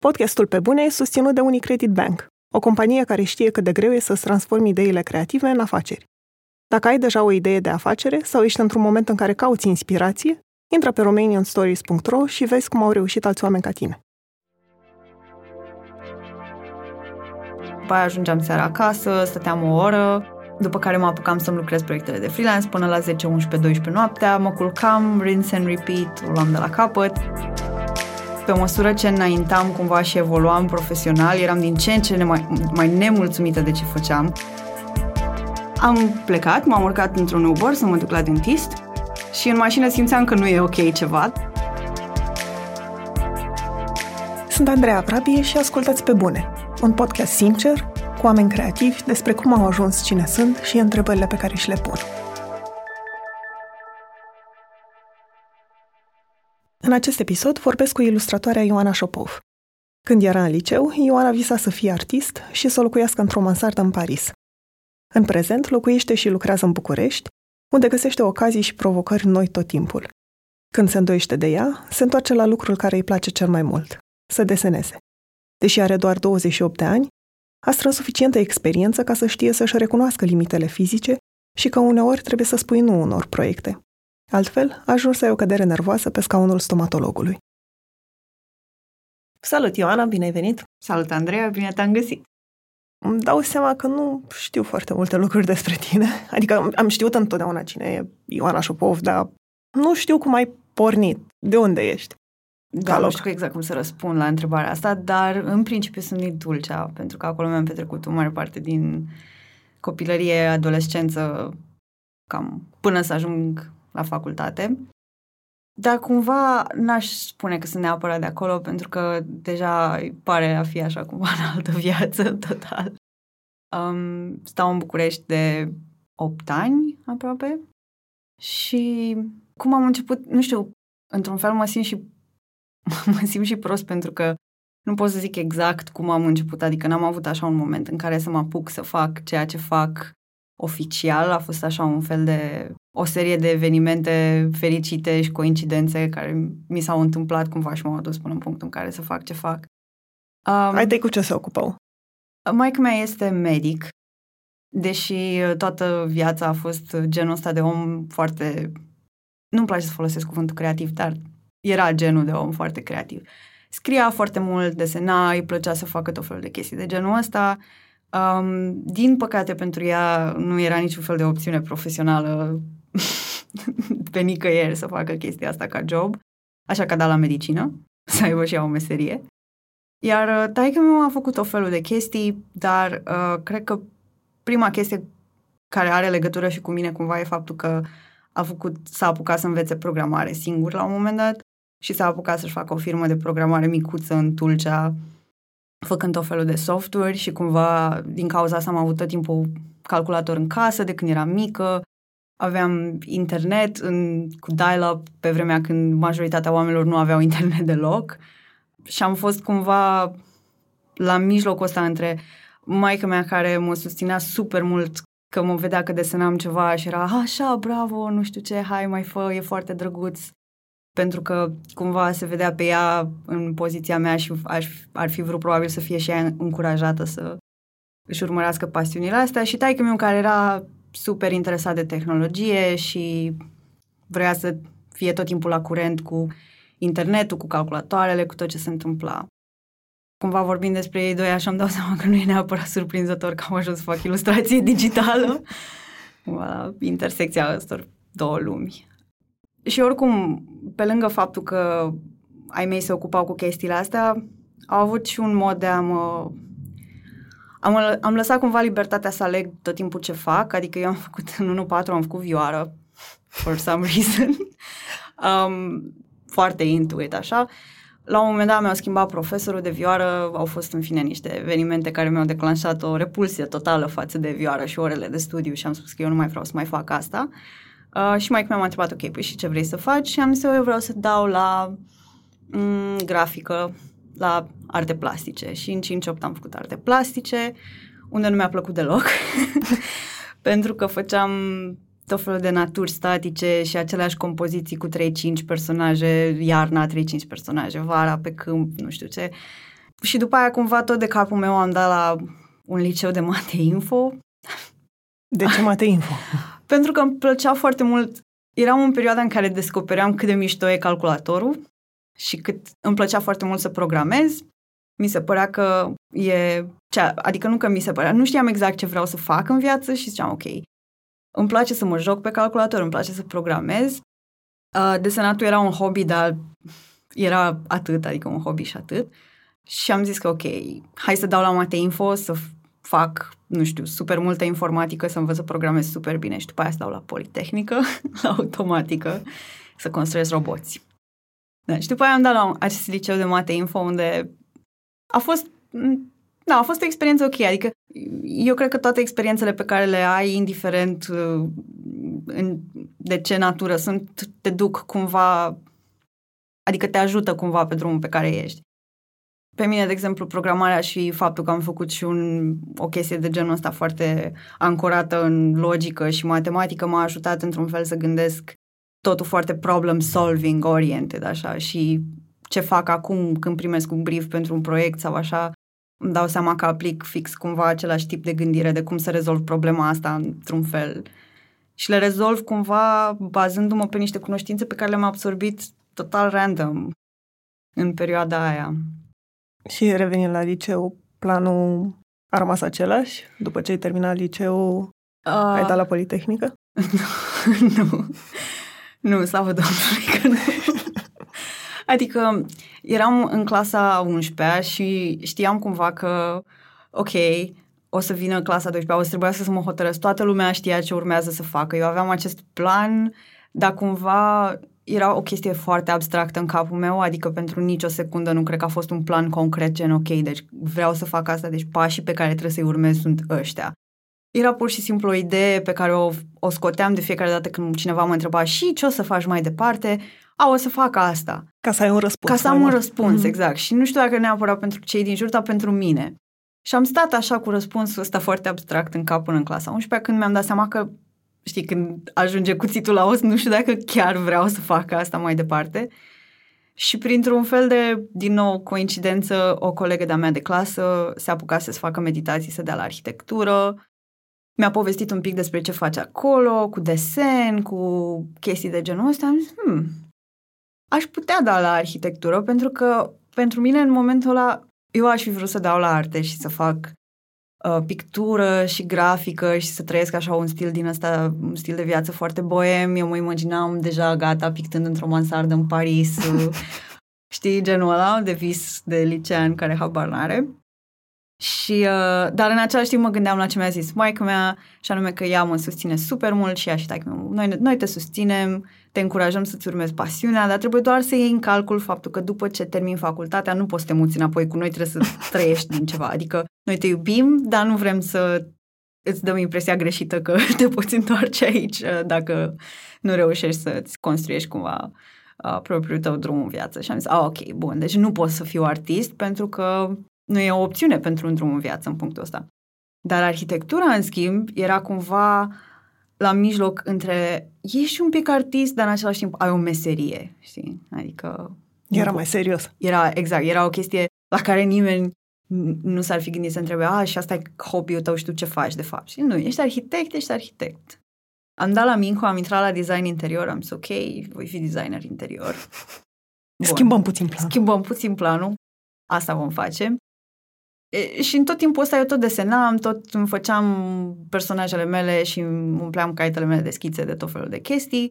Podcastul Pe Bune e susținut de Unicredit Bank, o companie care știe cât de greu e să-ți transformi ideile creative în afaceri. Dacă ai deja o idee de afacere sau ești într-un moment în care cauți inspirație, intră pe romanianstories.ro și vezi cum au reușit alți oameni ca tine. După aia ajungeam seara acasă, stăteam o oră, după care mă apucam să-mi lucrez proiectele de freelance până la 10, 11, 12 noaptea, mă culcam, rinse and repeat, o luam de la capăt pe măsură ce înaintam cumva și evoluam profesional, eram din ce în ce mai, mai nemulțumită de ce făceam. Am plecat, m-am urcat într-un Uber să mă duc la dentist și în mașină simțeam că nu e ok ceva. Sunt Andreea Prabie și ascultați pe bune. Un podcast sincer, cu oameni creativi despre cum au ajuns cine sunt și întrebările pe care și le pun. În acest episod vorbesc cu ilustratoarea Ioana Șopov. Când era în liceu, Ioana visa să fie artist și să locuiască într-o mansardă în Paris. În prezent locuiește și lucrează în București, unde găsește ocazii și provocări noi tot timpul. Când se îndoiește de ea, se întoarce la lucrul care îi place cel mai mult, să deseneze. Deși are doar 28 de ani, a strâns suficientă experiență ca să știe să-și recunoască limitele fizice și că uneori trebuie să spui nu unor proiecte. Altfel, ajuns să ai o cădere nervoasă pe scaunul stomatologului. Salut, Ioana, bine ai venit! Salut, Andreea, bine te-am găsit! Îmi dau seama că nu știu foarte multe lucruri despre tine. Adică am știut întotdeauna cine e Ioana Șopov, dar nu știu cum ai pornit. De unde ești? Da, nu știu exact cum să răspund la întrebarea asta, dar în principiu sunt din Tulcea, pentru că acolo mi-am petrecut o mare parte din copilărie, adolescență, cam până să ajung la facultate. Dar cumva n-aș spune că sunt neapărat de acolo, pentru că deja pare a fi așa cumva în altă viață total. Um, stau în București de 8 ani aproape și cum am început, nu știu, într-un fel mă simt și mă simt și prost pentru că nu pot să zic exact cum am început, adică n-am avut așa un moment în care să mă apuc să fac ceea ce fac oficial, a fost așa un fel de o serie de evenimente fericite și coincidențe care mi s-au întâmplat cumva și m-au adus până în punctul în care să fac ce fac. Um, Hai de cu ce se ocupau? Maica mea este medic, deși toată viața a fost genul ăsta de om foarte... Nu-mi place să folosesc cuvântul creativ, dar era genul de om foarte creativ. Scria foarte mult, desena, îi plăcea să facă tot felul de chestii de genul ăsta. Um, din păcate pentru ea nu era niciun fel de opțiune profesională pe nicăieri să facă chestia asta ca job, așa că a dat la medicină, să aibă și ea o meserie. Iar uh, taică meu a făcut o felul de chestii, dar uh, cred că prima chestie care are legătură și cu mine cumva e faptul că a făcut, s-a apucat să învețe programare singur la un moment dat și s-a apucat să-și facă o firmă de programare micuță în Tulcea, făcând o felul de software și cumva din cauza asta am avut tot timpul calculator în casă de când eram mică, aveam internet în, cu dial-up pe vremea când majoritatea oamenilor nu aveau internet deloc. Și am fost cumva la mijlocul ăsta între maica mea care mă susținea super mult că mă vedea că desenam ceva și era așa, bravo, nu știu ce, hai mai fă, e foarte drăguț. Pentru că cumva se vedea pe ea în poziția mea și aș, ar fi vrut probabil să fie și ea încurajată să își urmărească pasiunile astea. Și taică meu care era super interesat de tehnologie și vrea să fie tot timpul la curent cu internetul, cu calculatoarele, cu tot ce se întâmpla. Cumva vorbind despre ei doi, așa îmi dau seama că nu e neapărat surprinzător că am ajuns să fac ilustrație digitală. la intersecția ăstor două lumi. Și oricum, pe lângă faptul că ai mei se ocupau cu chestiile astea, au avut și un mod de a mă... Am, am lăsat cumva libertatea să aleg tot timpul ce fac, adică eu am făcut în 1-4, am făcut vioară, for some reason, um, foarte intuit, așa. La un moment dat mi-au schimbat profesorul de vioară, au fost în fine niște evenimente care mi-au declanșat o repulsie totală față de vioară și orele de studiu și am spus că eu nu mai vreau să mai fac asta. Uh, și mai mi-a întrebat, ok, păi și ce vrei să faci? Și am zis, eu vreau să dau la mm, grafică, la arte plastice. Și în 5-8 am făcut arte plastice, unde nu mi-a plăcut deloc, pentru că făceam tot felul de naturi statice și aceleași compoziții cu 3-5 personaje, iarna 3-5 personaje, vara pe câmp, nu știu ce. și după aia cumva tot de capul meu am dat la un liceu de mate info. De ce mate info? Pentru că îmi plăcea foarte mult. Eram în perioada în care descopeream cât de mișto e calculatorul și cât îmi plăcea foarte mult să programez. Mi se părea că e... Cea, adică nu că mi se părea, nu știam exact ce vreau să fac în viață și ziceam, ok, îmi place să mă joc pe calculator, îmi place să programez. Uh, desenatul era un hobby, dar era atât, adică un hobby și atât. Și am zis că, ok, hai să dau la Mate Info, să fac, nu știu, super multă informatică, să învăț să programez super bine și după aia să dau la Politehnică, la automatică, să construiesc roboți. Da, și după aia am dat la acest liceu de Mate Info unde a fost, da, a fost o experiență ok, adică eu cred că toate experiențele pe care le ai, indiferent uh, în, de ce natură sunt, te duc cumva, adică te ajută cumva pe drumul pe care ești. Pe mine, de exemplu, programarea și faptul că am făcut și un, o chestie de genul ăsta foarte ancorată în logică și matematică m-a ajutat într-un fel să gândesc totul foarte problem solving oriented, așa, și ce fac acum când primesc un brief pentru un proiect sau așa, îmi dau seama că aplic fix cumva același tip de gândire de cum să rezolv problema asta într-un fel. Și le rezolv cumva bazându-mă pe niște cunoștințe pe care le-am absorbit total random în perioada aia. Și revenind la liceu, planul a rămas același? După ce ai terminat liceul, uh, ai dat la Politehnică? nu. Nu, slavă Domnului că nu. adică eram în clasa 11 și știam cumva că, ok, o să vină clasa 12 o să trebuiască să mă hotărăsc. Toată lumea știa ce urmează să facă. Eu aveam acest plan, dar cumva era o chestie foarte abstractă în capul meu, adică pentru nicio secundă nu cred că a fost un plan concret, gen ok, deci vreau să fac asta, deci pașii pe care trebuie să-i urmez sunt ăștia. Era pur și simplu o idee pe care o, o scoteam de fiecare dată când cineva mă întreba și ce o să faci mai departe, a, o să fac asta. Ca să ai un răspuns. Ca să am un răspuns, mm-hmm. exact. Și nu știu dacă neapărat pentru cei din jur, dar pentru mine. Și am stat așa cu răspunsul ăsta foarte abstract în cap până în clasa 11 când mi-am dat seama că știi, când ajunge cuțitul la os, nu știu dacă chiar vreau să fac asta mai departe. Și printr-un fel de, din nou, coincidență, o colegă de-a mea de clasă se apuca să facă meditații, să dea la arhitectură. Mi-a povestit un pic despre ce face acolo, cu desen, cu chestii de genul ăsta. Am zis, hmm, aș putea da la arhitectură, pentru că pentru mine în momentul ăla eu aș fi vrut să dau la arte și să fac uh, pictură și grafică și să trăiesc așa un stil din ăsta, un stil de viață foarte boem. Eu mă imaginam deja gata pictând într-o mansardă în Paris, uh, știi, genul ăla de vis de licean care habar n-are. Și, uh, dar în același timp mă gândeam la ce mi-a zis maica mea, și anume că ea mă susține super mult și ea și taică noi, noi te susținem, te încurajăm să-ți urmezi pasiunea, dar trebuie doar să iei în calcul faptul că după ce termin facultatea nu poți să te muți înapoi cu noi, trebuie să trăiești din ceva. Adică noi te iubim, dar nu vrem să îți dăm impresia greșită că te poți întoarce aici uh, dacă nu reușești să-ți construiești cumva uh, propriul tău drum în viață. Și am zis, ah, ok, bun, deci nu pot să fiu artist pentru că nu e o opțiune pentru un drum în viață în punctul ăsta. Dar arhitectura, în schimb, era cumva la mijloc între ești un pic artist, dar în același timp ai o meserie, știi? Adică... Era mai serios. Era, exact, era o chestie la care nimeni nu s-ar fi gândit să întrebe, a, și asta e hobby-ul tău și tu ce faci de fapt? Și nu, ești arhitect, ești arhitect. Am dat la Minco, am intrat la design interior, am zis, ok, voi fi designer interior. Bun. Schimbăm puțin planul. Schimbăm puțin planul. Asta vom face. E, și în tot timpul ăsta eu tot desenam, tot îmi făceam personajele mele și umpleam caietele mele de schițe de tot felul de chestii.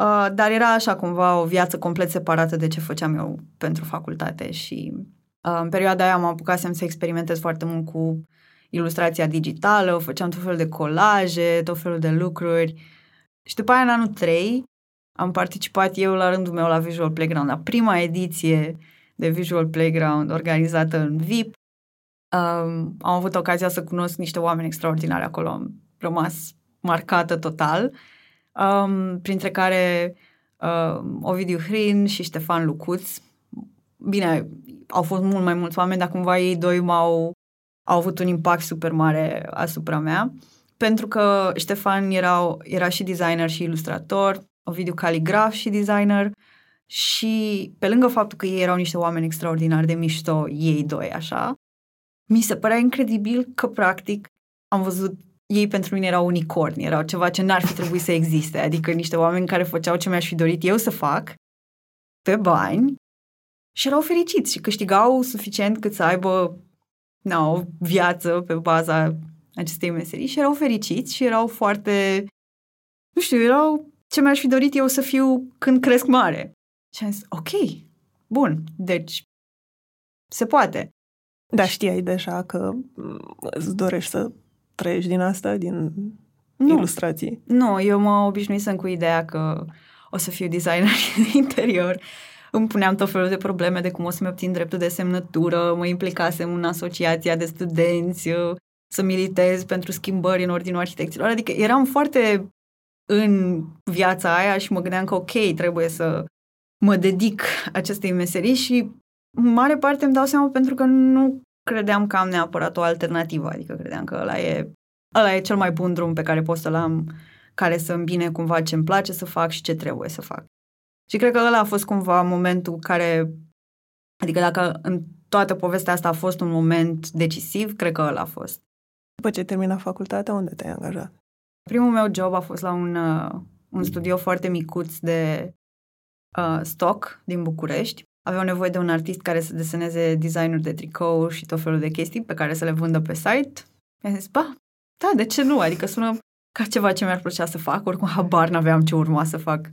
Uh, dar era așa cumva o viață complet separată de ce făceam eu pentru facultate și uh, în perioada aia am apucat să experimentez foarte mult cu ilustrația digitală, făceam tot felul de colaje, tot felul de lucruri. Și după aia, în anul 3, am participat eu la rândul meu la Visual Playground, la prima ediție de Visual Playground organizată în VIP Um, am avut ocazia să cunosc niște oameni extraordinari acolo, am rămas marcată total, um, printre care uh, Ovidiu Hrin și Ștefan Lucuț. Bine, au fost mult mai mulți oameni, dar cumva ei doi m-au au avut un impact super mare asupra mea, pentru că Ștefan era, era și designer și ilustrator, Ovidiu caligraf și designer și pe lângă faptul că ei erau niște oameni extraordinar de mișto, ei doi așa, mi se părea incredibil că practic am văzut ei pentru mine erau unicorni, erau ceva ce n-ar fi trebuit să existe, adică niște oameni care făceau ce mi-aș fi dorit eu să fac pe bani și erau fericiți și câștigau suficient cât să aibă na, o viață pe baza acestei meserii și erau fericiți și erau foarte, nu știu, erau ce mi-aș fi dorit eu să fiu când cresc mare. Și am zis, ok, bun, deci se poate. Dar știai deja că mm, îți dorești să trăiești din asta, din nu. ilustrații? Nu, eu mă obișnuisem cu ideea că o să fiu designer de interior. Îmi puneam tot felul de probleme de cum o să-mi obțin dreptul de semnătură, mă implicasem în asociația de studenți, să militez pentru schimbări în ordinul arhitecților. Adică eram foarte în viața aia și mă gândeam că ok, trebuie să mă dedic acestei meserii și în mare parte îmi dau seama pentru că nu credeam că am neapărat o alternativă, adică credeam că ăla e, ăla e cel mai bun drum pe care pot să-l am, care să îmbine cumva ce îmi place să fac și ce trebuie să fac. Și cred că ăla a fost cumva momentul care, adică dacă în toată povestea asta a fost un moment decisiv, cred că ăla a fost. După ce termina facultatea, unde te-ai angajat? Primul meu job a fost la un, uh, un studio foarte micuț de uh, stock din București. Aveau nevoie de un artist care să deseneze designuri de tricou și tot felul de chestii pe care să le vândă pe site. Mi-am zis, ba, da, de ce nu? Adică sună ca ceva ce mi-ar plăcea să fac, oricum habar n-aveam ce urma să fac.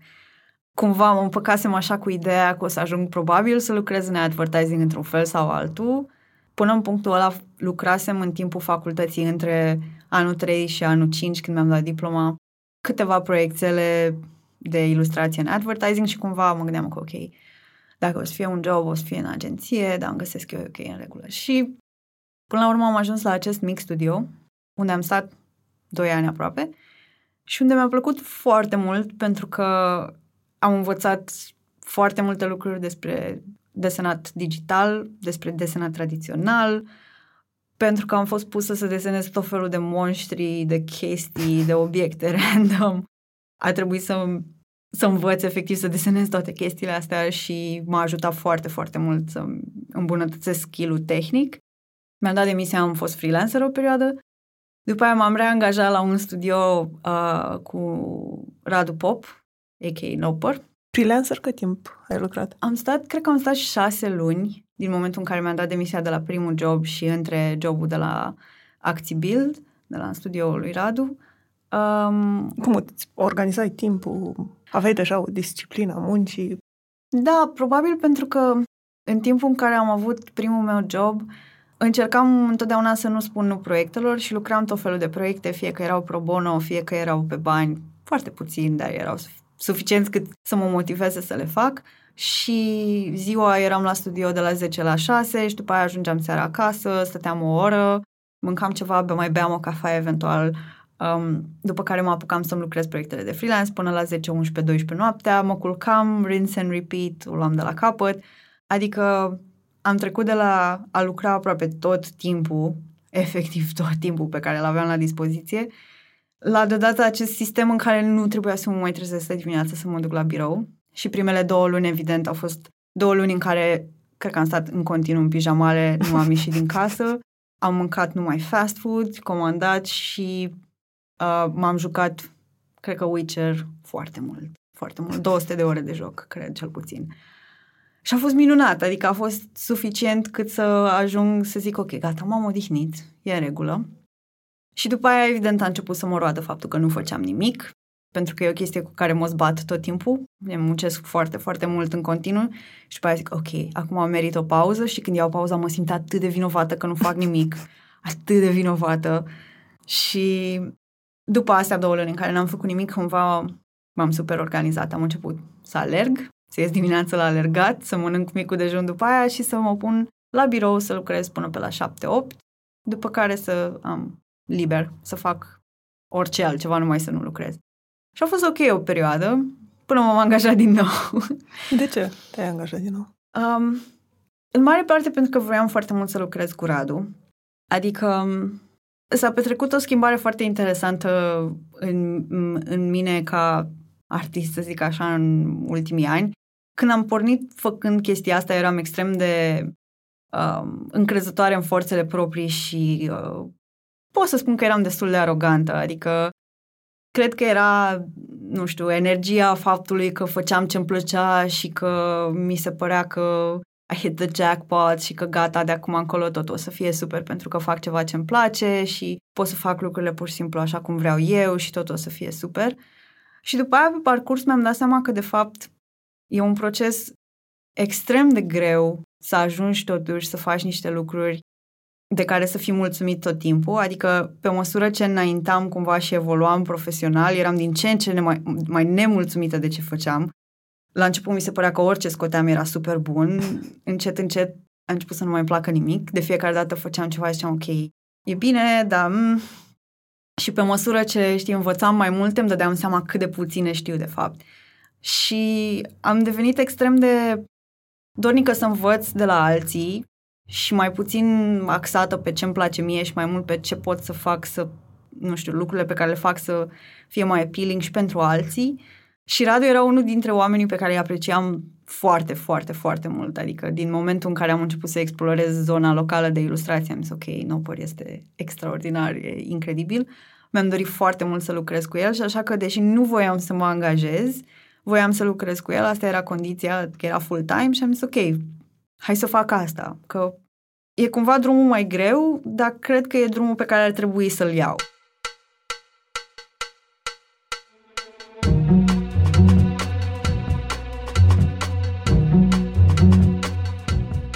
Cumva mă împăcasem așa cu ideea că o să ajung probabil să lucrez în advertising într-un fel sau altul. Până în punctul ăla lucrasem în timpul facultății între anul 3 și anul 5 când mi-am dat diploma câteva proiectele de ilustrație în advertising și cumva mă gândeam că ok, dacă o să fie un job, o să fie în agenție, dar îmi găsesc eu ok în regulă. Și până la urmă am ajuns la acest mic studio, unde am stat 2 ani aproape și unde mi-a plăcut foarte mult pentru că am învățat foarte multe lucruri despre desenat digital, despre desenat tradițional, pentru că am fost pusă să desenez tot felul de monștri, de chestii, de obiecte random. A trebuit să, să învăț efectiv să desenez toate chestiile astea și m-a ajutat foarte, foarte mult să îmbunătățesc skill-ul tehnic. Mi-am dat demisia, am fost freelancer o perioadă. După aia m-am reangajat la un studio uh, cu Radu Pop, a.k.a. Noper. Freelancer cât timp ai lucrat? Am stat, cred că am stat șase luni din momentul în care mi-am dat demisia de la primul job și între jobul de la ActiBuild, de la studioul lui Radu. Um, Cum îți organizai timpul? Aveai deja o disciplină a muncii? Da, probabil pentru că în timpul în care am avut primul meu job, încercam întotdeauna să nu spun nu proiectelor și lucram tot felul de proiecte, fie că erau pro bono, fie că erau pe bani, foarte puțin, dar erau suficient cât să mă motiveze să le fac și ziua eram la studio de la 10 la 6 și după aia ajungeam seara acasă, stăteam o oră, mâncam ceva, mai beam o cafea eventual, um, după care mă apucam să-mi lucrez proiectele de freelance până la 10, 11, 12 noaptea, mă culcam, rinse and repeat, o luam de la capăt, adică am trecut de la a lucra aproape tot timpul, efectiv tot timpul pe care îl aveam la dispoziție, la deodată acest sistem în care nu trebuia să mă mai trezesc de dimineață să mă duc la birou. Și primele două luni, evident, au fost două luni în care cred că am stat în continuu în pijamale, nu am ieșit din casă, am mâncat numai fast food, comandat și uh, m-am jucat, cred că Witcher, foarte mult, foarte mult, 200 de ore de joc, cred, cel puțin. Și a fost minunat, adică a fost suficient cât să ajung să zic, ok, gata, m-am odihnit, e în regulă. Și după aia, evident, a început să mă roadă faptul că nu făceam nimic, pentru că e o chestie cu care mă zbat tot timpul. Eu muncesc foarte, foarte mult în continuu și după aia zic, ok, acum merit o pauză și când iau pauza mă simt atât de vinovată că nu fac nimic, atât de vinovată. Și după astea două luni în care n-am făcut nimic, cumva m-am super organizat. Am început să alerg, să ies dimineața la alergat, să mănânc micul dejun după aia și să mă pun la birou să lucrez până pe la 7-8, după care să am liber, să fac orice altceva, numai să nu lucrez. Și a fost ok o perioadă, până m-am angajat din nou. De ce te-ai angajat din nou? Um, în mare parte pentru că vroiam foarte mult să lucrez cu Radu. Adică um, s-a petrecut o schimbare foarte interesantă în, în mine ca artist, să zic așa, în ultimii ani, când am pornit făcând chestia asta, eram extrem de uh, încrezătoare în forțele proprii și uh, pot să spun că eram destul de arogantă, adică cred că era, nu știu, energia faptului că făceam ce-mi plăcea și că mi se părea că I hit the jackpot și că gata, de acum încolo tot o să fie super pentru că fac ceva ce-mi place și pot să fac lucrurile pur și simplu așa cum vreau eu și tot o să fie super. Și după aia, pe parcurs, mi-am dat seama că, de fapt, e un proces extrem de greu să ajungi totuși să faci niște lucruri de care să fii mulțumit tot timpul, adică pe măsură ce înaintam cumva și evoluam profesional, eram din ce în ce mai, mai nemulțumită de ce făceam. La început mi se părea că orice scoteam era super bun, încet, încet a început să nu mai placă nimic, de fiecare dată făceam ceva și ziceam ok, e bine, dar... Mm. Și pe măsură ce, știi, învățam mai mult, îmi dădeam seama cât de puține știu de fapt. Și am devenit extrem de dornică să învăț de la alții și mai puțin axată pe ce îmi place mie și mai mult pe ce pot să fac să, nu știu, lucrurile pe care le fac să fie mai appealing și pentru alții. Și Radu era unul dintre oamenii pe care îi apreciam foarte, foarte, foarte mult. Adică din momentul în care am început să explorez zona locală de ilustrație, am zis ok, Nopăr este extraordinar, e incredibil. Mi-am dorit foarte mult să lucrez cu el și așa că, deși nu voiam să mă angajez, voiam să lucrez cu el, asta era condiția, că era full-time și am zis ok, hai să fac asta, că e cumva drumul mai greu, dar cred că e drumul pe care ar trebui să-l iau.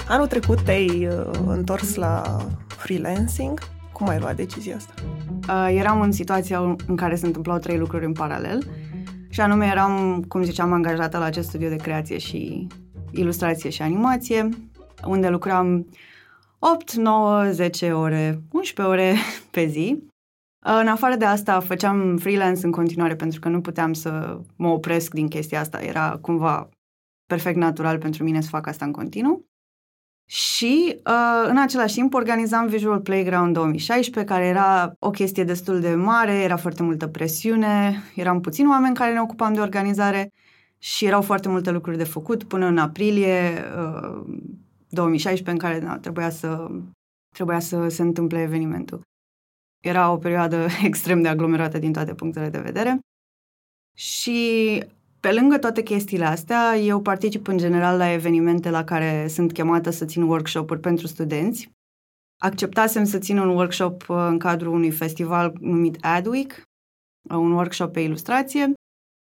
Anul trecut te-ai uh, întors la freelancing. Cum ai luat decizia asta? Uh, eram în situația în care se întâmplau trei lucruri în paralel și anume eram, cum ziceam, angajată la acest studio de creație și ilustrație și animație, unde lucram 8, 9, 10 ore, 11 ore pe zi. În afară de asta, făceam freelance în continuare pentru că nu puteam să mă opresc din chestia asta. Era cumva perfect natural pentru mine să fac asta în continuu. Și uh, în același timp organizam Visual Playground 2016, care era o chestie destul de mare, era foarte multă presiune, eram puțini oameni care ne ocupam de organizare și erau foarte multe lucruri de făcut până în aprilie uh, 2016 în care na, trebuia, să, trebuia să se întâmple evenimentul. Era o perioadă extrem de aglomerată din toate punctele de vedere și pe lângă toate chestiile astea, eu particip în general la evenimente la care sunt chemată să țin workshop-uri pentru studenți. Acceptasem să țin un workshop uh, în cadrul unui festival numit Adweek, uh, un workshop pe ilustrație. Uh,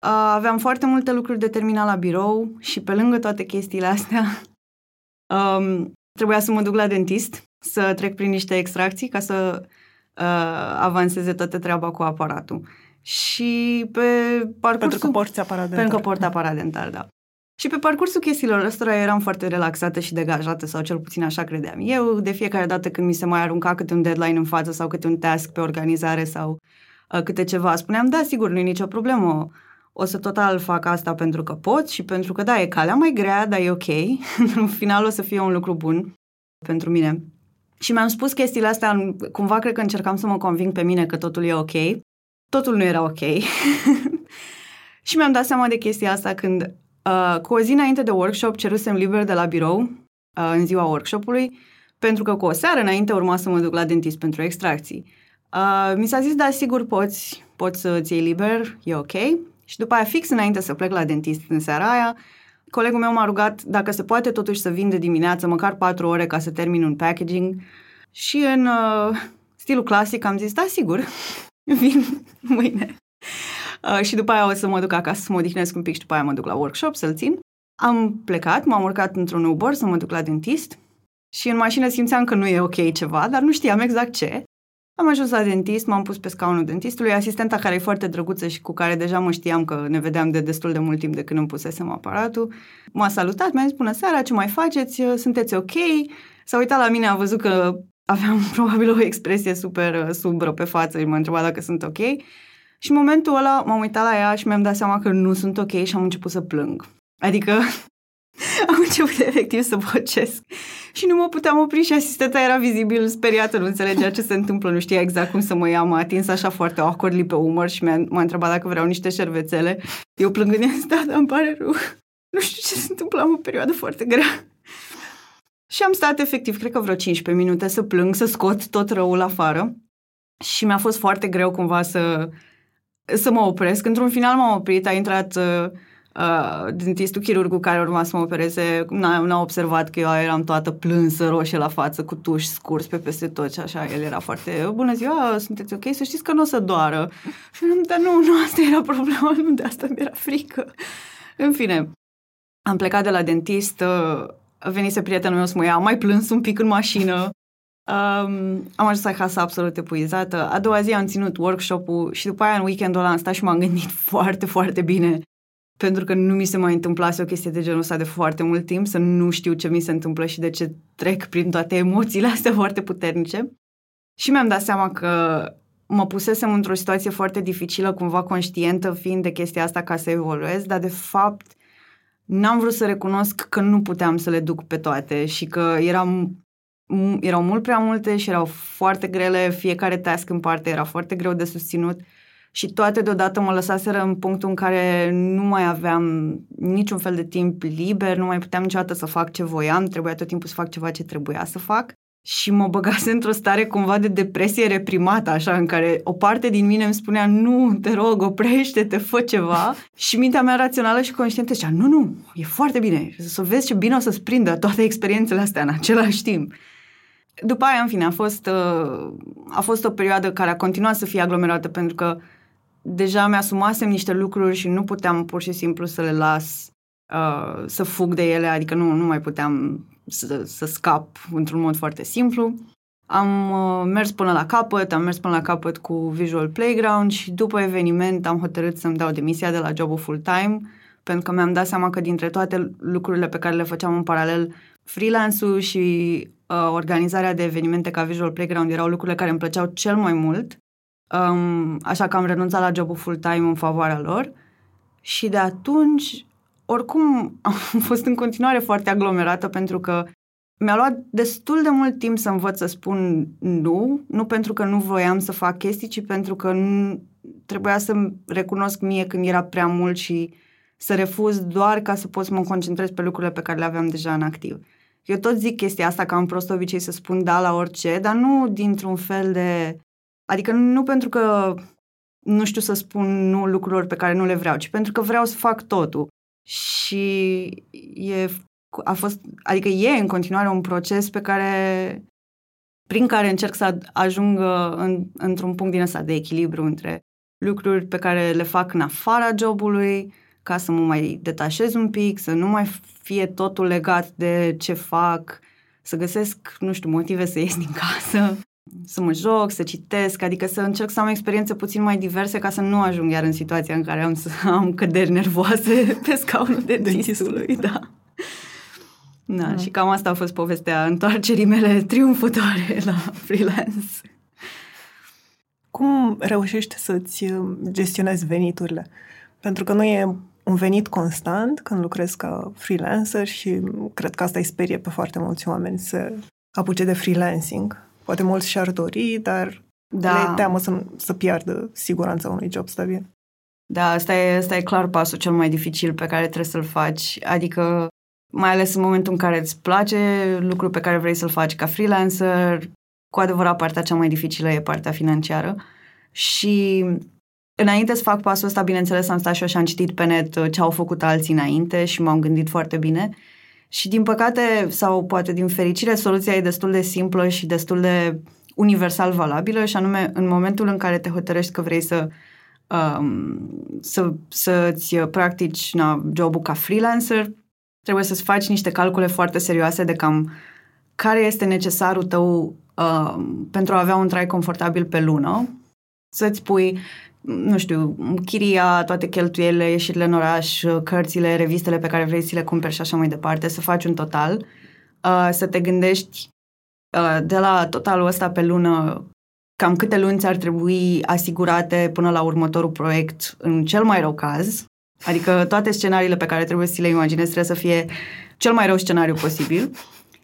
aveam foarte multe lucruri de terminat la birou și pe lângă toate chestiile astea um, trebuia să mă duc la dentist, să trec prin niște extracții ca să uh, avanseze toată treaba cu aparatul. Și pe parcursul... Pentru că porți aparat dentar. Pentru că port aparat dentar, da. Și pe parcursul chestiilor ăstora eram foarte relaxată și degajată, sau cel puțin așa credeam. Eu, de fiecare dată când mi se mai arunca câte un deadline în față sau câte un task pe organizare sau uh, câte ceva, spuneam, da, sigur, nu e nicio problemă, o să total fac asta pentru că pot și pentru că, da, e calea mai grea, dar e ok. în final o să fie un lucru bun pentru mine. Și mi-am spus chestiile astea, cumva cred că încercam să mă conving pe mine că totul e ok totul nu era ok. și mi-am dat seama de chestia asta când, uh, cu o zi înainte de workshop, cerusem liber de la birou, uh, în ziua workshopului, pentru că cu o seară înainte urma să mă duc la dentist pentru extracții. Uh, mi s-a zis, da, sigur poți, poți să-ți iei liber, e ok. Și după aia, fix înainte să plec la dentist în seara aia, colegul meu m-a rugat dacă se poate totuși să vin de dimineață, măcar patru ore ca să termin un packaging. Și în uh, stilul clasic am zis, da, sigur, vin mâine. Uh, și după aia o să mă duc acasă să mă odihnesc un pic și după aia mă duc la workshop să-l țin. Am plecat, m-am urcat într-un Uber să mă duc la dentist și în mașină simțeam că nu e ok ceva, dar nu știam exact ce. Am ajuns la dentist, m-am pus pe scaunul dentistului, asistenta care e foarte drăguță și cu care deja mă știam că ne vedeam de destul de mult timp de când îmi pusesem aparatul. M-a salutat, mi-a zis bună seara, ce mai faceți, sunteți ok? S-a uitat la mine, a văzut că aveam probabil o expresie super uh, subră pe față și mă întreba dacă sunt ok. Și în momentul ăla m-am uitat la ea și mi-am dat seama că nu sunt ok și am început să plâng. Adică am început efectiv să bocesc și nu mă puteam opri și asistenta era vizibil speriată, nu înțelegea ce se întâmplă, nu știa exact cum să mă ia, m-a atins așa foarte awkwardly pe umăr și m-a, m-a întrebat dacă vreau niște șervețele. Eu plângând i-am zis, da, dar îmi pare rău. nu știu ce se întâmplă, am o perioadă foarte grea. Și am stat efectiv, cred că vreo 15 minute să plâng, să scot tot răul afară. Și mi-a fost foarte greu cumva să, să mă opresc. Într-un final m-am oprit, a intrat uh, uh, dentistul chirurgul care urma să mă opereze, n-a, n-a observat că eu eram toată plânsă, roșie la față, cu tuși scurs pe peste tot și așa. El era foarte, bună ziua, sunteți ok? Să știți că nu o să doară. Și am dar nu, nu, asta era problema, nu de asta mi-era frică. În fine, am plecat de la dentist, uh, venise prietenul meu să mă ia, am mai plâns un pic în mașină, Um, am ajuns acasă absolut epuizată. A doua zi am ținut workshop-ul și după aia în weekendul ăla am stat și m-am gândit foarte, foarte bine pentru că nu mi se mai întâmplase o chestie de genul ăsta de foarte mult timp, să nu știu ce mi se întâmplă și de ce trec prin toate emoțiile astea foarte puternice. Și mi-am dat seama că mă pusesem într-o situație foarte dificilă, cumva conștientă fiind de chestia asta ca să evoluez, dar de fapt n-am vrut să recunosc că nu puteam să le duc pe toate și că eram erau mult prea multe și erau foarte grele, fiecare task în parte era foarte greu de susținut și toate deodată mă lăsaseră în punctul în care nu mai aveam niciun fel de timp liber, nu mai puteam niciodată să fac ce voiam, trebuia tot timpul să fac ceva ce trebuia să fac și mă băgase într-o stare cumva de depresie reprimată, așa, în care o parte din mine îmi spunea, nu, te rog, oprește-te, fă ceva. Și mintea mea rațională și conștientă zicea, nu, nu, e foarte bine, să vezi ce bine o să-ți prindă toate experiențele astea în același timp. După aia, în fine, a fost, uh, a fost o perioadă care a continuat să fie aglomerată pentru că deja mi-asumasem niște lucruri și nu puteam pur și simplu să le las uh, să fug de ele, adică nu, nu mai puteam să, să scap într-un mod foarte simplu. Am uh, mers până la capăt, am mers până la capăt cu Visual Playground și după eveniment am hotărât să-mi dau demisia de la jobul full-time pentru că mi-am dat seama că dintre toate lucrurile pe care le făceam în paralel, freelance-ul și uh, organizarea de evenimente ca Visual Playground erau lucrurile care îmi plăceau cel mai mult, um, așa că am renunțat la jobul full-time în favoarea lor și de atunci, oricum, am fost în continuare foarte aglomerată pentru că mi-a luat destul de mult timp să învăț să spun nu, nu pentru că nu voiam să fac chestii, ci pentru că nu, trebuia să recunosc mie când era prea mult și să refuz doar ca să pot să mă concentrez pe lucrurile pe care le aveam deja în activ. Eu tot zic chestia asta că am prost obicei să spun da la orice, dar nu dintr-un fel de... Adică nu pentru că nu știu să spun nu lucrurilor pe care nu le vreau, ci pentru că vreau să fac totul. Și e, a fost, adică e în continuare un proces pe care, prin care încerc să ajung în, într-un punct din ăsta de echilibru între lucruri pe care le fac în afara jobului, ca să mă mai detașez un pic, să nu mai fie totul legat de ce fac, să găsesc, nu știu, motive să ies din casă, să mă joc, să citesc, adică să încerc să am experiențe puțin mai diverse ca să nu ajung iar în situația în care am să am căderi nervoase pe scaunul de dentistului, da. Da, da, și cam asta a fost povestea întoarcerii mele triumfătoare la freelance. Cum reușești să-ți gestionezi veniturile? Pentru că nu e un venit constant când lucrezi ca freelancer și cred că asta îi sperie pe foarte mulți oameni să apuce de freelancing. Poate mulți și-ar dori, dar da. le teamă să, să piardă siguranța unui job stabil. Da, asta e, asta e clar pasul cel mai dificil pe care trebuie să-l faci. Adică, mai ales în momentul în care îți place lucrul pe care vrei să-l faci ca freelancer, cu adevărat partea cea mai dificilă e partea financiară. Și Înainte să fac pasul ăsta, bineînțeles, am stat și eu și am citit pe net uh, ce au făcut alții înainte și m-am gândit foarte bine. Și din păcate, sau poate din fericire, soluția e destul de simplă și destul de universal valabilă și anume în momentul în care te hotărăști că vrei să um, să, să-ți practici na, jobul ca freelancer, trebuie să-ți faci niște calcule foarte serioase de cam care este necesarul tău uh, pentru a avea un trai confortabil pe lună, să-ți pui nu știu, chiria, toate cheltuielile, ieșirile în oraș, cărțile, revistele pe care vrei să le cumperi și așa mai departe, să faci un total, uh, să te gândești uh, de la totalul ăsta pe lună cam câte lunți ți-ar trebui asigurate până la următorul proiect în cel mai rău caz, adică toate scenariile pe care trebuie să le imaginezi trebuie să fie cel mai rău scenariu posibil.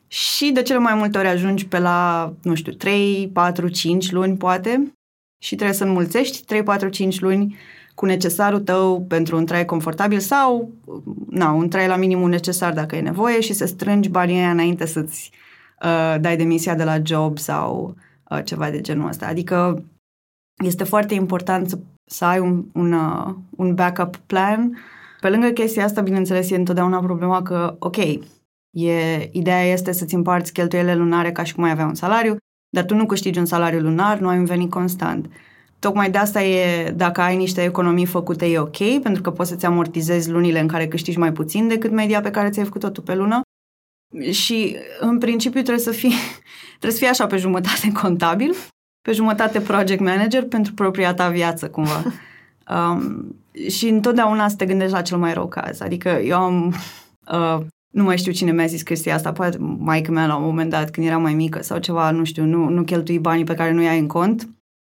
Și de cele mai multe ori ajungi pe la, nu știu, 3, 4, 5 luni poate și trebuie să înmulțești 3, 4, 5 luni cu necesarul tău pentru un trai confortabil sau na, un trai la minimum necesar dacă e nevoie și să strângi banii aia înainte să-ți uh, dai demisia de la job sau uh, ceva de genul ăsta. Adică este foarte important să, să ai un, un, uh, un backup plan. Pe lângă chestia asta, bineînțeles, e întotdeauna problema că, ok, e, ideea este să-ți împarți cheltuielile lunare ca și cum ai avea un salariu, dar tu nu câștigi un salariu lunar, nu ai un venit constant. Tocmai de asta e, dacă ai niște economii făcute, e ok, pentru că poți să-ți amortizezi lunile în care câștigi mai puțin decât media pe care ți-ai făcut-o tu pe lună. Și, în principiu, trebuie să fii, trebuie să fii așa pe jumătate contabil, pe jumătate project manager pentru propria ta viață, cumva. Um, și întotdeauna să te gândești la cel mai rău caz. Adică eu am... Uh, nu mai știu cine mi-a zis chestia asta, poate maica mea la un moment dat, când era mai mică sau ceva, nu știu, nu, nu cheltui banii pe care nu i-ai în cont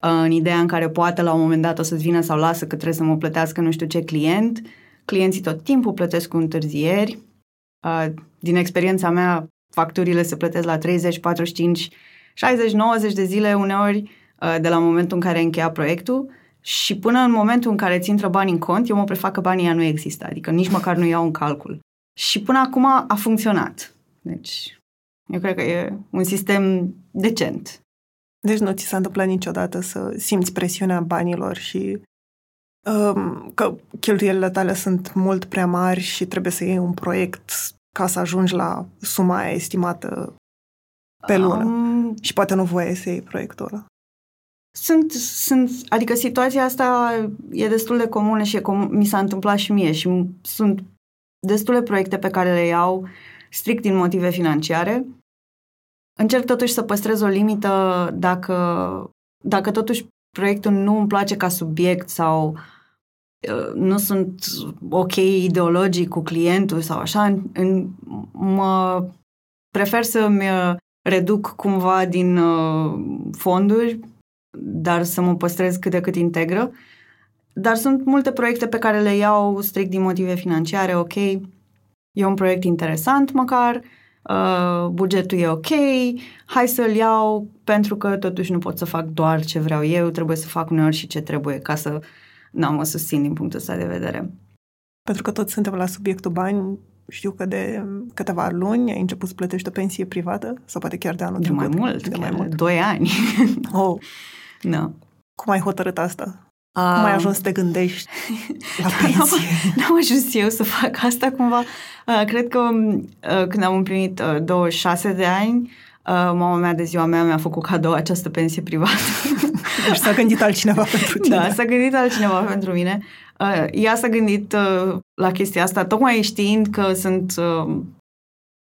în ideea în care poate la un moment dat o să-ți vină sau lasă că trebuie să mă plătească nu știu ce client. Clienții tot timpul plătesc cu întârzieri. Din experiența mea, facturile se plătesc la 30, 45, 60, 90 de zile uneori de la momentul în care ai încheiat proiectul și până în momentul în care ți intră bani în cont, eu mă prefac că banii ăia nu există, adică nici măcar nu iau în calcul. Și până acum a funcționat. Deci, eu cred că e un sistem decent. Deci nu ți s-a întâmplat niciodată să simți presiunea banilor și um, că cheltuielile tale sunt mult prea mari și trebuie să iei un proiect ca să ajungi la suma aia estimată pe lună. Um, și poate nu voie să iei proiectul ăla. Sunt, sunt, adică situația asta e destul de comună și e com- mi s-a întâmplat și mie și sunt destule proiecte pe care le iau strict din motive financiare Încerc totuși să păstrez o limită dacă, dacă totuși proiectul nu îmi place ca subiect sau uh, nu sunt ok ideologic cu clientul sau așa, în, mă prefer să-mi uh, reduc cumva din uh, fonduri, dar să mă păstrez cât de cât integră. Dar sunt multe proiecte pe care le iau strict din motive financiare, ok, e un proiect interesant măcar, uh, uh, bugetul e ok, hai să-l iau pentru că totuși nu pot să fac doar ce vreau eu, trebuie să fac uneori și ce trebuie ca să nu mă susțin din punctul ăsta de vedere. Pentru că toți suntem la subiectul bani, știu că de câteva luni ai început să plătești o pensie privată sau poate chiar de anul de trecut. Mai mult, de mai mult, doi ani. oh. No. Cum ai hotărât asta? Uh, Cum ai ajuns să te gândești la pensie? N-am ajuns eu să fac asta cumva. Uh, cred că uh, când am împlinit uh, 26 de ani, uh, mama mea de ziua mea mi-a făcut cadou această pensie privată. deci s-a gândit altcineva pentru tine. Da, s-a gândit altcineva pentru mine. Uh, ea s-a gândit uh, la chestia asta, tocmai știind că sunt uh,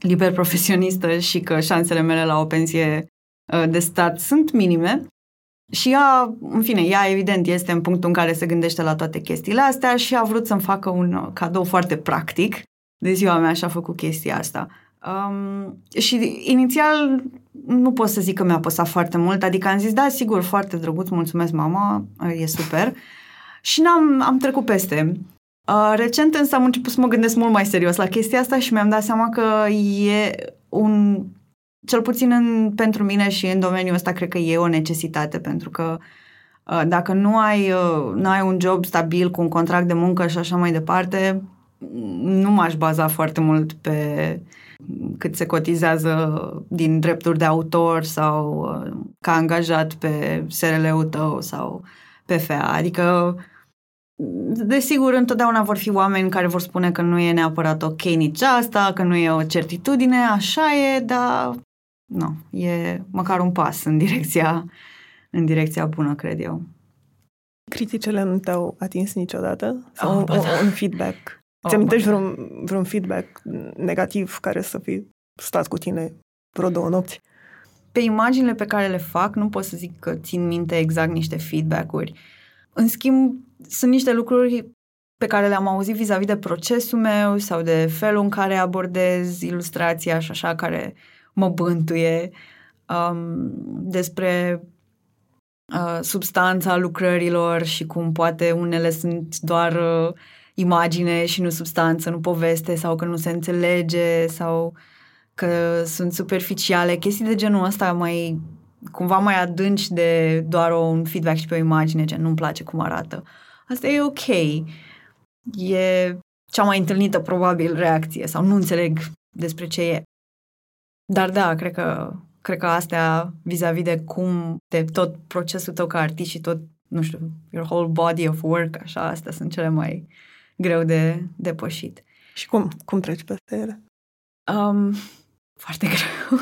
liber profesionistă și că șansele mele la o pensie uh, de stat sunt minime. Și ea, în fine, ea evident este în punctul în care se gândește la toate chestiile astea și a vrut să-mi facă un uh, cadou foarte practic. De ziua mea și-a făcut chestia asta. Um, și inițial nu pot să zic că mi-a păsat foarte mult, adică am zis, da, sigur, foarte drăguț, mulțumesc mama, e super. Și n-am am trecut peste. Uh, recent însă am început să mă gândesc mult mai serios la chestia asta și mi-am dat seama că e un cel puțin în, pentru mine și în domeniul ăsta, cred că e o necesitate, pentru că uh, dacă nu ai, uh, nu ai un job stabil cu un contract de muncă și așa mai departe, nu m-aș baza foarte mult pe cât se cotizează din drepturi de autor sau uh, ca angajat pe SRL-ul tău sau PFA. Adică Desigur, întotdeauna vor fi oameni care vor spune că nu e neapărat ok nici asta, că nu e o certitudine, așa e, dar nu, e măcar un pas în direcția, în direcția bună, cred eu. Criticele nu te-au atins niciodată? Sau oh, un, da. un feedback? Oh, Ți amintești vreun, vreun feedback negativ care să fi stat cu tine vreo două nopți? Pe imaginile pe care le fac, nu pot să zic că țin minte exact niște feedback-uri. În schimb, sunt niște lucruri pe care le-am auzit vis-a-vis de procesul meu sau de felul în care abordez ilustrația și așa, care uh, mă bântuie, um, despre uh, substanța lucrărilor și cum poate unele sunt doar uh, imagine și nu substanță, nu poveste sau că nu se înțelege sau că sunt superficiale, chestii de genul ăsta mai cumva mai adânci de doar un feedback și pe o imagine, gen nu-mi place cum arată. asta e ok. E cea mai întâlnită probabil reacție sau nu înțeleg despre ce e. Dar da, cred că, cred că astea vis-a-vis de cum de tot procesul tău ca artist și tot, nu știu, your whole body of work, așa, astea sunt cele mai greu de depășit. Și cum, cum treci peste ele? Um, foarte greu.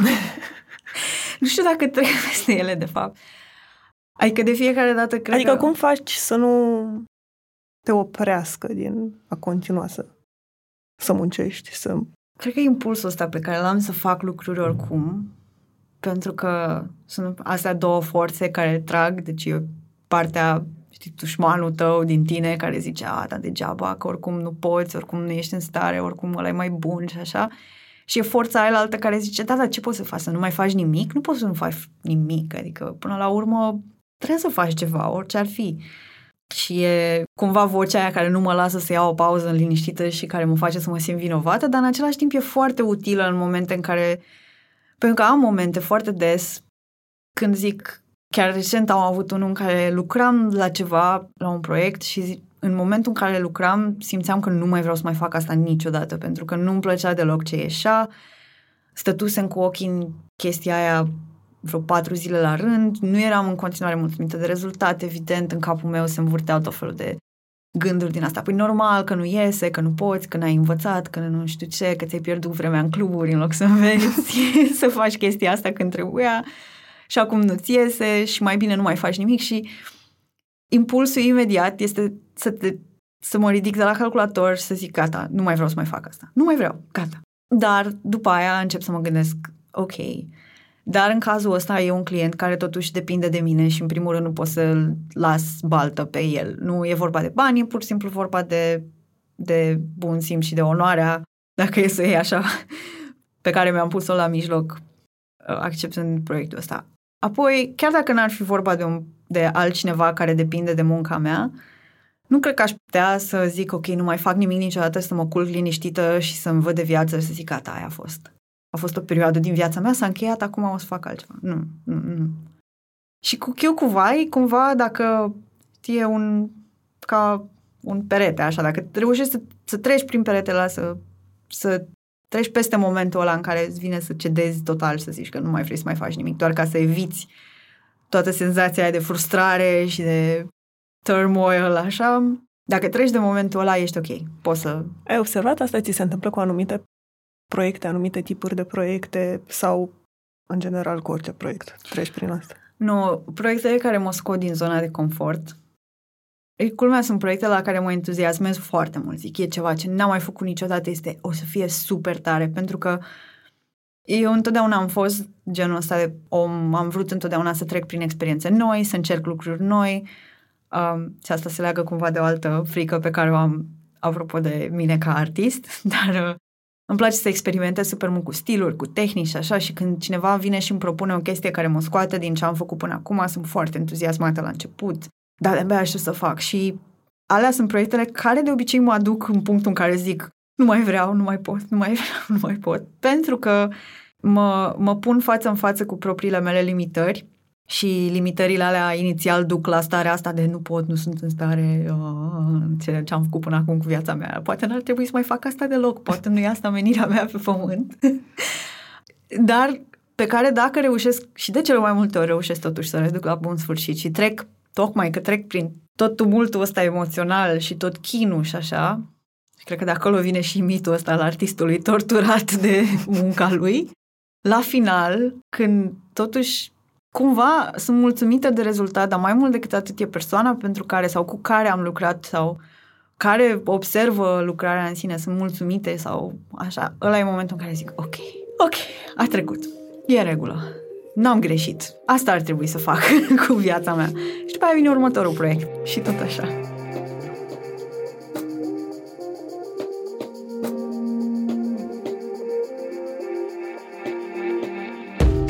nu știu dacă trec peste ele, de fapt. Adică de fiecare dată cred Adică că... cum faci să nu te oprească din a continua să, să muncești, să... Cred că impulsul ăsta pe care l-am să fac lucruri oricum, pentru că sunt astea două forțe care trag, deci e partea, știi, dușmanul tău din tine care zice, a, dar degeaba, că oricum nu poți, oricum nu ești în stare, oricum ăla e mai bun și așa. Și e forța aia altă care zice, da, da, ce poți să faci? Să nu mai faci nimic? Nu poți să nu faci nimic. Adică, până la urmă, trebuie să faci ceva, orice ar fi. Și e cumva vocea aia care nu mă lasă să iau o pauză în liniștită și care mă face să mă simt vinovată, dar în același timp e foarte utilă în momente în care... Pentru că am momente foarte des când zic, chiar recent am avut unul în care lucram la ceva, la un proiect și zic, în momentul în care lucram simțeam că nu mai vreau să mai fac asta niciodată, pentru că nu-mi plăcea deloc ce ieșea, stătusem cu ochii în chestia aia vreo patru zile la rând, nu eram în continuare mulțumită de rezultat, evident, în capul meu se învârteau tot felul de gânduri din asta. Păi normal că nu iese, că nu poți, că n-ai învățat, că nu știu ce, că ți-ai pierdut vremea în cluburi în loc să înveți să faci chestia asta când trebuia și acum nu-ți iese și mai bine nu mai faci nimic și impulsul imediat este să, te, să mă ridic de la calculator și să zic gata, nu mai vreau să mai fac asta. Nu mai vreau, gata. Dar după aia încep să mă gândesc, ok, dar în cazul ăsta e un client care totuși depinde de mine și în primul rând nu pot să-l las baltă pe el. Nu e vorba de bani, e pur și simplu vorba de, de bun simț și de onoarea, dacă e să iei așa, pe care mi-am pus-o la mijloc uh, acceptând proiectul ăsta. Apoi, chiar dacă n-ar fi vorba de, un, de altcineva care depinde de munca mea, nu cred că aș putea să zic, ok, nu mai fac nimic niciodată, să mă culc liniștită și să-mi văd de viață și să zic, gata, aia a fost a fost o perioadă din viața mea, s-a încheiat, acum o să fac altceva. Nu, nu, nu. Și cu chiu cu vai, cumva, dacă e un, ca un perete, așa, dacă reușești să, să treci prin peretele ăla, să, să treci peste momentul ăla în care îți vine să cedezi total și să zici că nu mai vrei să mai faci nimic, doar ca să eviți toată senzația aia de frustrare și de turmoil, așa, dacă treci de momentul ăla, ești ok. Poți să... Ai observat asta? Ți se întâmplă cu anumite proiecte, anumite tipuri de proiecte sau în general cu orice proiect treci prin asta? Nu, proiectele care mă scot din zona de confort. E culmea, sunt proiecte la care mă entuziasmez foarte mult. Zic, e ceva ce n-am mai făcut niciodată, este, o să fie super tare, pentru că eu întotdeauna am fost genul ăsta de om, am vrut întotdeauna să trec prin experiențe noi, să încerc lucruri noi. Um, și asta se leagă cumva de o altă frică pe care o am apropo de mine ca artist, dar uh, îmi place să experimentez super mult cu stiluri, cu tehnici și așa și când cineva vine și îmi propune o chestie care mă scoate din ce am făcut până acum, sunt foarte entuziasmată la început, dar de-abia aștept să fac. Și alea sunt proiectele care de obicei mă aduc în punctul în care zic nu mai vreau, nu mai pot, nu mai vreau, nu mai pot, pentru că mă, mă pun față în față cu propriile mele limitări și limitările alea inițial duc la starea asta de nu pot, nu sunt în stare uh, ce, ce am făcut până acum cu viața mea. Poate n-ar trebui să mai fac asta deloc, poate nu e asta menirea mea pe pământ. Dar pe care dacă reușesc, și de cele mai multe ori reușesc totuși să le duc la bun sfârșit și trec, tocmai că trec prin tot tumultul ăsta emoțional și tot chinul și așa, și cred că de acolo vine și mitul ăsta al artistului torturat de munca lui, la final, când totuși cumva sunt mulțumită de rezultat, dar mai mult decât atât e persoana pentru care sau cu care am lucrat sau care observă lucrarea în sine, sunt mulțumite sau așa, ăla e momentul în care zic, ok, ok, a trecut, e în regulă, n-am greșit, asta ar trebui să fac cu viața mea. Și după aia vine următorul proiect. Și tot așa.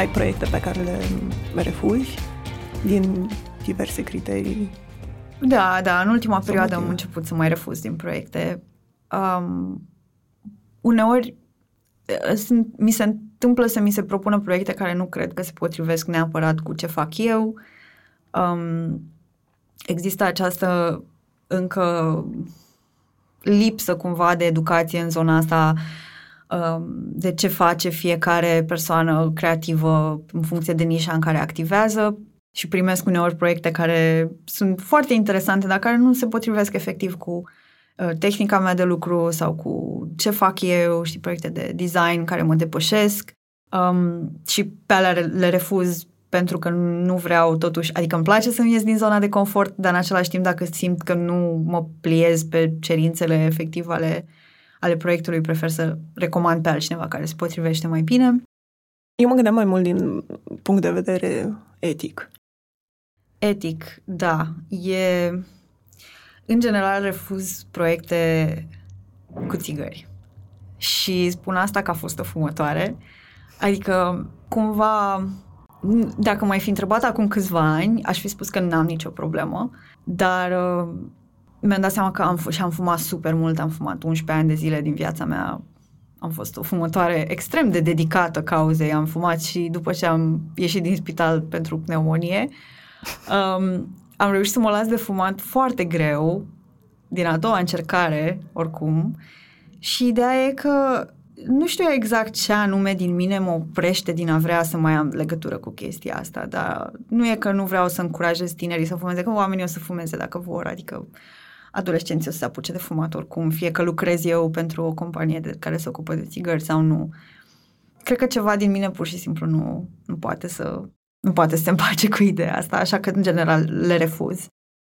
Ai proiecte pe care le refuzi din diverse criterii? Da, da. În ultima perioadă am început să mai refuz din proiecte. Um, uneori uh, sunt, mi se întâmplă să mi se propună proiecte care nu cred că se potrivesc neapărat cu ce fac eu. Um, există această încă lipsă cumva de educație în zona asta um, de ce face fiecare persoană creativă în funcție de nișa în care activează și primesc uneori proiecte care sunt foarte interesante, dar care nu se potrivesc efectiv cu uh, tehnica mea de lucru sau cu ce fac eu, știi, proiecte de design care mă depășesc. Um, și pe alea le refuz pentru că nu vreau totuși, adică îmi place să-mi ies din zona de confort, dar în același timp dacă simt că nu mă pliez pe cerințele efectiv ale, ale proiectului, prefer să recomand pe altcineva care se potrivește mai bine. Eu mă gândeam mai mult din punct de vedere etic. Etic, da. E... În general refuz proiecte cu țigări. Și spun asta că a fost o fumătoare. Adică, cumva, dacă mai fi întrebat acum câțiva ani, aș fi spus că n-am nicio problemă, dar uh, mi-am dat seama că am, și am fumat super mult, am fumat 11 ani de zile din viața mea, am fost o fumătoare extrem de dedicată cauzei, am fumat și după ce am ieșit din spital pentru pneumonie, um, am reușit să mă las de fumat foarte greu, din a doua încercare, oricum, și ideea e că nu știu exact ce anume din mine mă oprește din a vrea să mai am legătură cu chestia asta, dar nu e că nu vreau să încurajez tinerii să fumeze, că oamenii o să fumeze dacă vor, adică adolescenții o să se apuce de fumat oricum, fie că lucrez eu pentru o companie de, care se ocupă de țigări sau nu. Cred că ceva din mine pur și simplu nu, nu poate să nu poate să se împace cu ideea asta, așa că în general le refuz.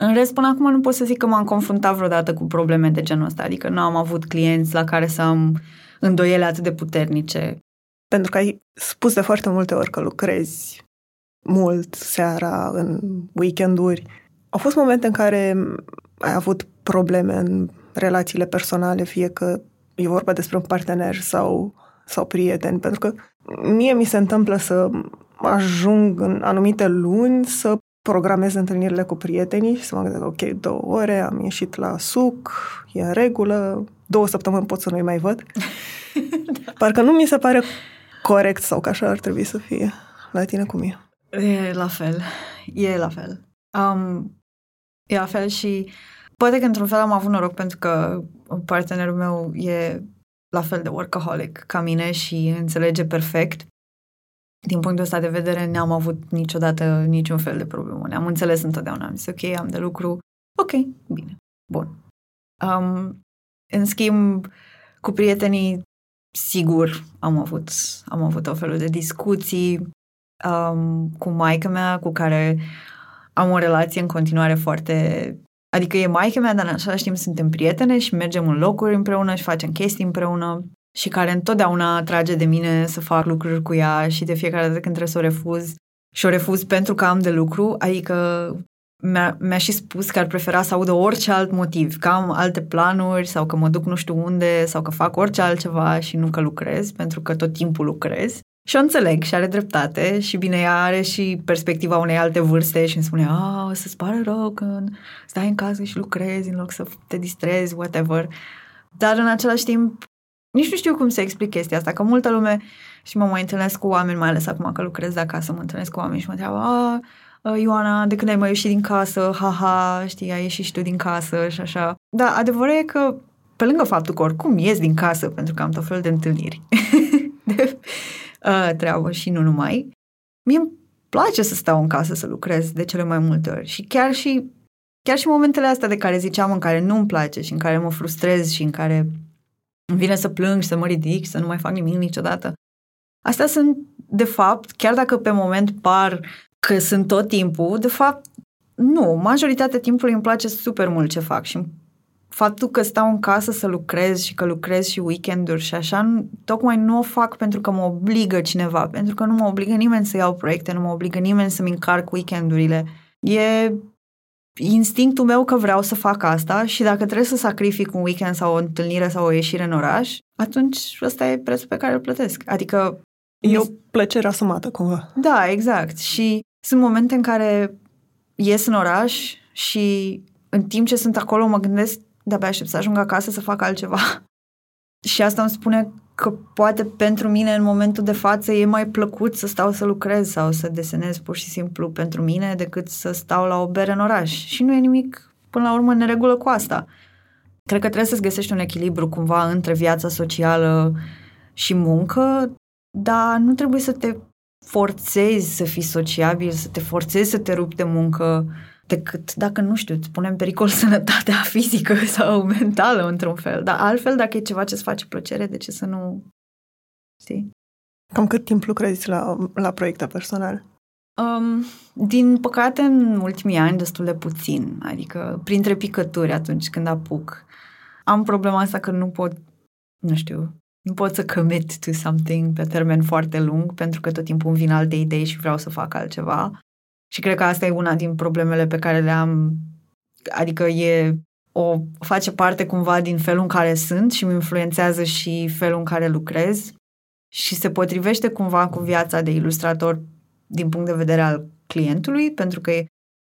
În rest, până acum nu pot să zic că m-am confruntat vreodată cu probleme de genul ăsta, adică nu am avut clienți la care să am îndoiele atât de puternice. Pentru că ai spus de foarte multe ori că lucrezi mult seara, în weekenduri. Au fost momente în care ai avut probleme în relațiile personale, fie că e vorba despre un partener sau, sau prieten, pentru că mie mi se întâmplă să ajung în anumite luni să programez întâlnirile cu prietenii și să mă gândesc, ok, două ore, am ieșit la suc, e în regulă, două săptămâni pot să nu-i mai văd. da. Parcă nu mi se pare corect sau că așa ar trebui să fie. La tine cum e? E la fel. E la fel. Um, e la fel și poate că într-un fel am avut noroc pentru că partenerul meu e la fel de workaholic ca mine și înțelege perfect din punctul ăsta de vedere, n-am avut niciodată niciun fel de problemă. Ne-am înțeles întotdeauna. Am zis, ok, am de lucru. Ok, bine, bun. Um, în schimb, cu prietenii, sigur, am avut, am avut o felul de discuții um, cu maica mea, cu care am o relație în continuare foarte... Adică e maica mea, dar în același timp suntem prietene și mergem în locuri împreună și facem chestii împreună și care întotdeauna trage de mine să fac lucruri cu ea și de fiecare dată când trebuie să o refuz și o refuz pentru că am de lucru, adică mi-a, mi-a și spus că ar prefera să audă orice alt motiv, că am alte planuri sau că mă duc nu știu unde sau că fac orice altceva și nu că lucrez, pentru că tot timpul lucrez. Și o înțeleg și are dreptate și bine, ea are și perspectiva unei alte vârste și îmi spune, a, o să-ți pare rău când stai în casă și lucrezi în loc să te distrezi, whatever. Dar în același timp nici nu știu cum să explic chestia asta, că multă lume și mă mai întâlnesc cu oameni, mai ales acum că lucrez de acasă, mă întâlnesc cu oameni și mă întreabă, a, Ioana, de când ai mai ieșit din casă, haha, știi, ai ieșit și tu din casă și așa. Da, adevărul e că, pe lângă faptul că oricum ies din casă, pentru că am tot felul de întâlniri de uh, treabă și nu numai, mie îmi place să stau în casă să lucrez de cele mai multe ori și chiar și chiar și momentele astea de care ziceam în care nu-mi place și în care mă frustrez și în care îmi vine să plâng și să mă ridic și să nu mai fac nimic niciodată. Astea sunt, de fapt, chiar dacă pe moment par că sunt tot timpul, de fapt, nu. Majoritatea timpului îmi place super mult ce fac și îmi faptul că stau în casă să lucrez și că lucrez și weekenduri și așa, tocmai nu o fac pentru că mă obligă cineva, pentru că nu mă obligă nimeni să iau proiecte, nu mă obligă nimeni să-mi încarc weekendurile. E instinctul meu că vreau să fac asta și dacă trebuie să sacrific un weekend sau o întâlnire sau o ieșire în oraș, atunci ăsta e prețul pe care îl plătesc. Adică... E o plăcere asumată, cumva. Da, exact. Și sunt momente în care ies în oraș și în timp ce sunt acolo mă gândesc de-abia aștept să ajung acasă să fac altceva. și asta îmi spune că poate pentru mine în momentul de față e mai plăcut să stau să lucrez sau să desenez pur și simplu pentru mine decât să stau la o bere în oraș. Și nu e nimic până la urmă în neregulă cu asta. Cred că trebuie să-ți găsești un echilibru cumva între viața socială și muncă, dar nu trebuie să te forțezi să fii sociabil, să te forțezi să te rupi de muncă, decât dacă, nu știu, îți pune în pericol sănătatea fizică sau mentală într-un fel. Dar altfel, dacă e ceva ce îți face plăcere, de ce să nu... Știi? Cam cât timp lucrezi la, la proiecte personale? Um, din păcate, în ultimii ani, destul de puțin. Adică, printre picături atunci când apuc. Am problema asta că nu pot, nu știu, nu pot să commit to something pe termen foarte lung, pentru că tot timpul îmi vin alte idei și vreau să fac altceva. Și cred că asta e una din problemele pe care le am, adică e o face parte cumva din felul în care sunt și îmi influențează și felul în care lucrez. Și se potrivește cumva cu viața de ilustrator din punct de vedere al clientului, pentru că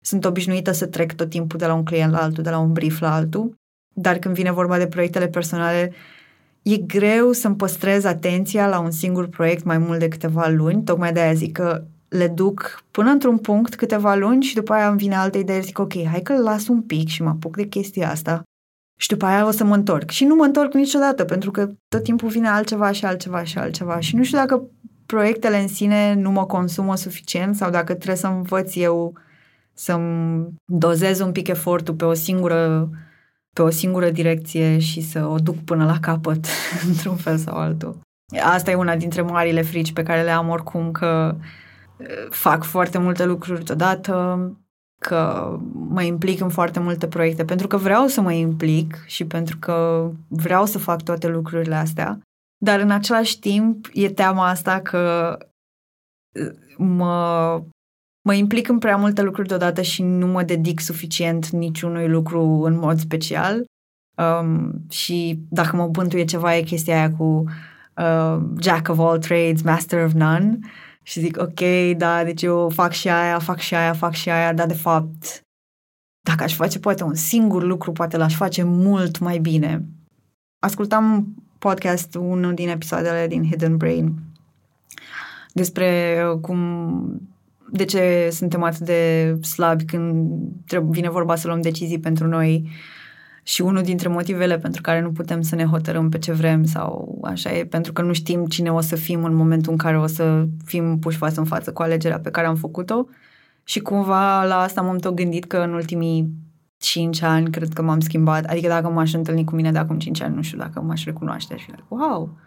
sunt obișnuită să trec tot timpul de la un client la altul, de la un brief la altul, dar când vine vorba de proiectele personale, e greu să-mi păstrez atenția la un singur proiect mai mult de câteva luni, tocmai de aia zic că le duc până într-un punct câteva luni și după aia îmi vine altă idee, zic ok, hai că las un pic și mă apuc de chestia asta și după aia o să mă întorc. Și nu mă întorc niciodată, pentru că tot timpul vine altceva și altceva și altceva și nu știu dacă proiectele în sine nu mă consumă suficient sau dacă trebuie să învăț eu să-mi dozez un pic efortul pe o singură pe o singură direcție și să o duc până la capăt, într-un fel sau altul. Asta e una dintre marile frici pe care le am oricum, că fac foarte multe lucruri deodată, că mă implic în foarte multe proiecte pentru că vreau să mă implic și pentru că vreau să fac toate lucrurile astea, dar în același timp e teama asta că uh, mă, mă implic în prea multe lucruri deodată și nu mă dedic suficient niciunui lucru în mod special. Um, și dacă mă bântuie ceva e chestia aia cu uh, Jack of all trades, master of none. Uh, și zic, ok, da, deci eu fac și aia, fac și aia, fac și aia, dar de fapt, dacă aș face poate un singur lucru, poate l-aș face mult mai bine. Ascultam podcast, unul din episoadele din Hidden Brain, despre uh, cum, de ce suntem atât de slabi când vine vorba să luăm decizii pentru noi și unul dintre motivele pentru care nu putem să ne hotărâm pe ce vrem sau așa e pentru că nu știm cine o să fim în momentul în care o să fim puși față în față cu alegerea pe care am făcut-o. Și cumva la asta m-am tot gândit că în ultimii 5 ani cred că m-am schimbat. Adică dacă m-aș întâlni cu mine de acum 5 ani, nu știu dacă m-aș recunoaște. Și like, wow,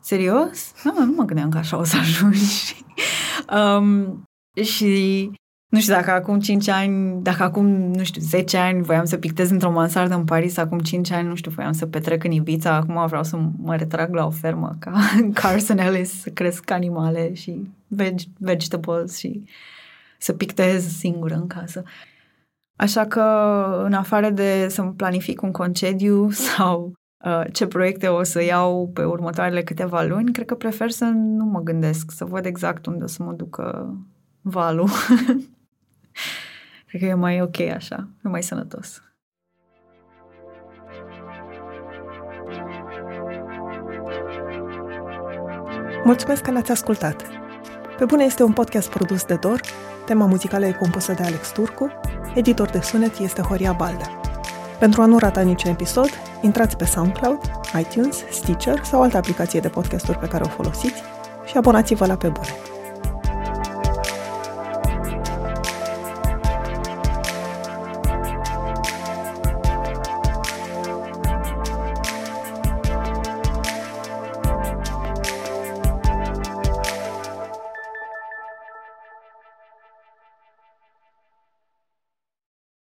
serios? Nu, nu mă gândeam că așa o să ajungi. um, și nu știu, dacă acum 5 ani, dacă acum, nu știu, 10 ani voiam să pictez într-o mansardă în Paris, acum 5 ani, nu știu, voiam să petrec în Ibiza, acum vreau să mă retrag la o fermă ca Carson Ellis, să cresc animale și veg- vegetables și să pictez singură în casă. Așa că, în afară de să-mi planific un concediu sau uh, ce proiecte o să iau pe următoarele câteva luni, cred că prefer să nu mă gândesc, să văd exact unde o să mă ducă valul. Cred că e mai ok așa, e mai sănătos. Mulțumesc că ne-ați ascultat! Pe bune este un podcast produs de Dor, tema muzicală e compusă de Alex Turcu, editor de sunet este Horia Balda. Pentru a nu rata niciun episod, intrați pe SoundCloud, iTunes, Stitcher sau altă aplicație de podcasturi pe care o folosiți și abonați-vă la Pe Bune.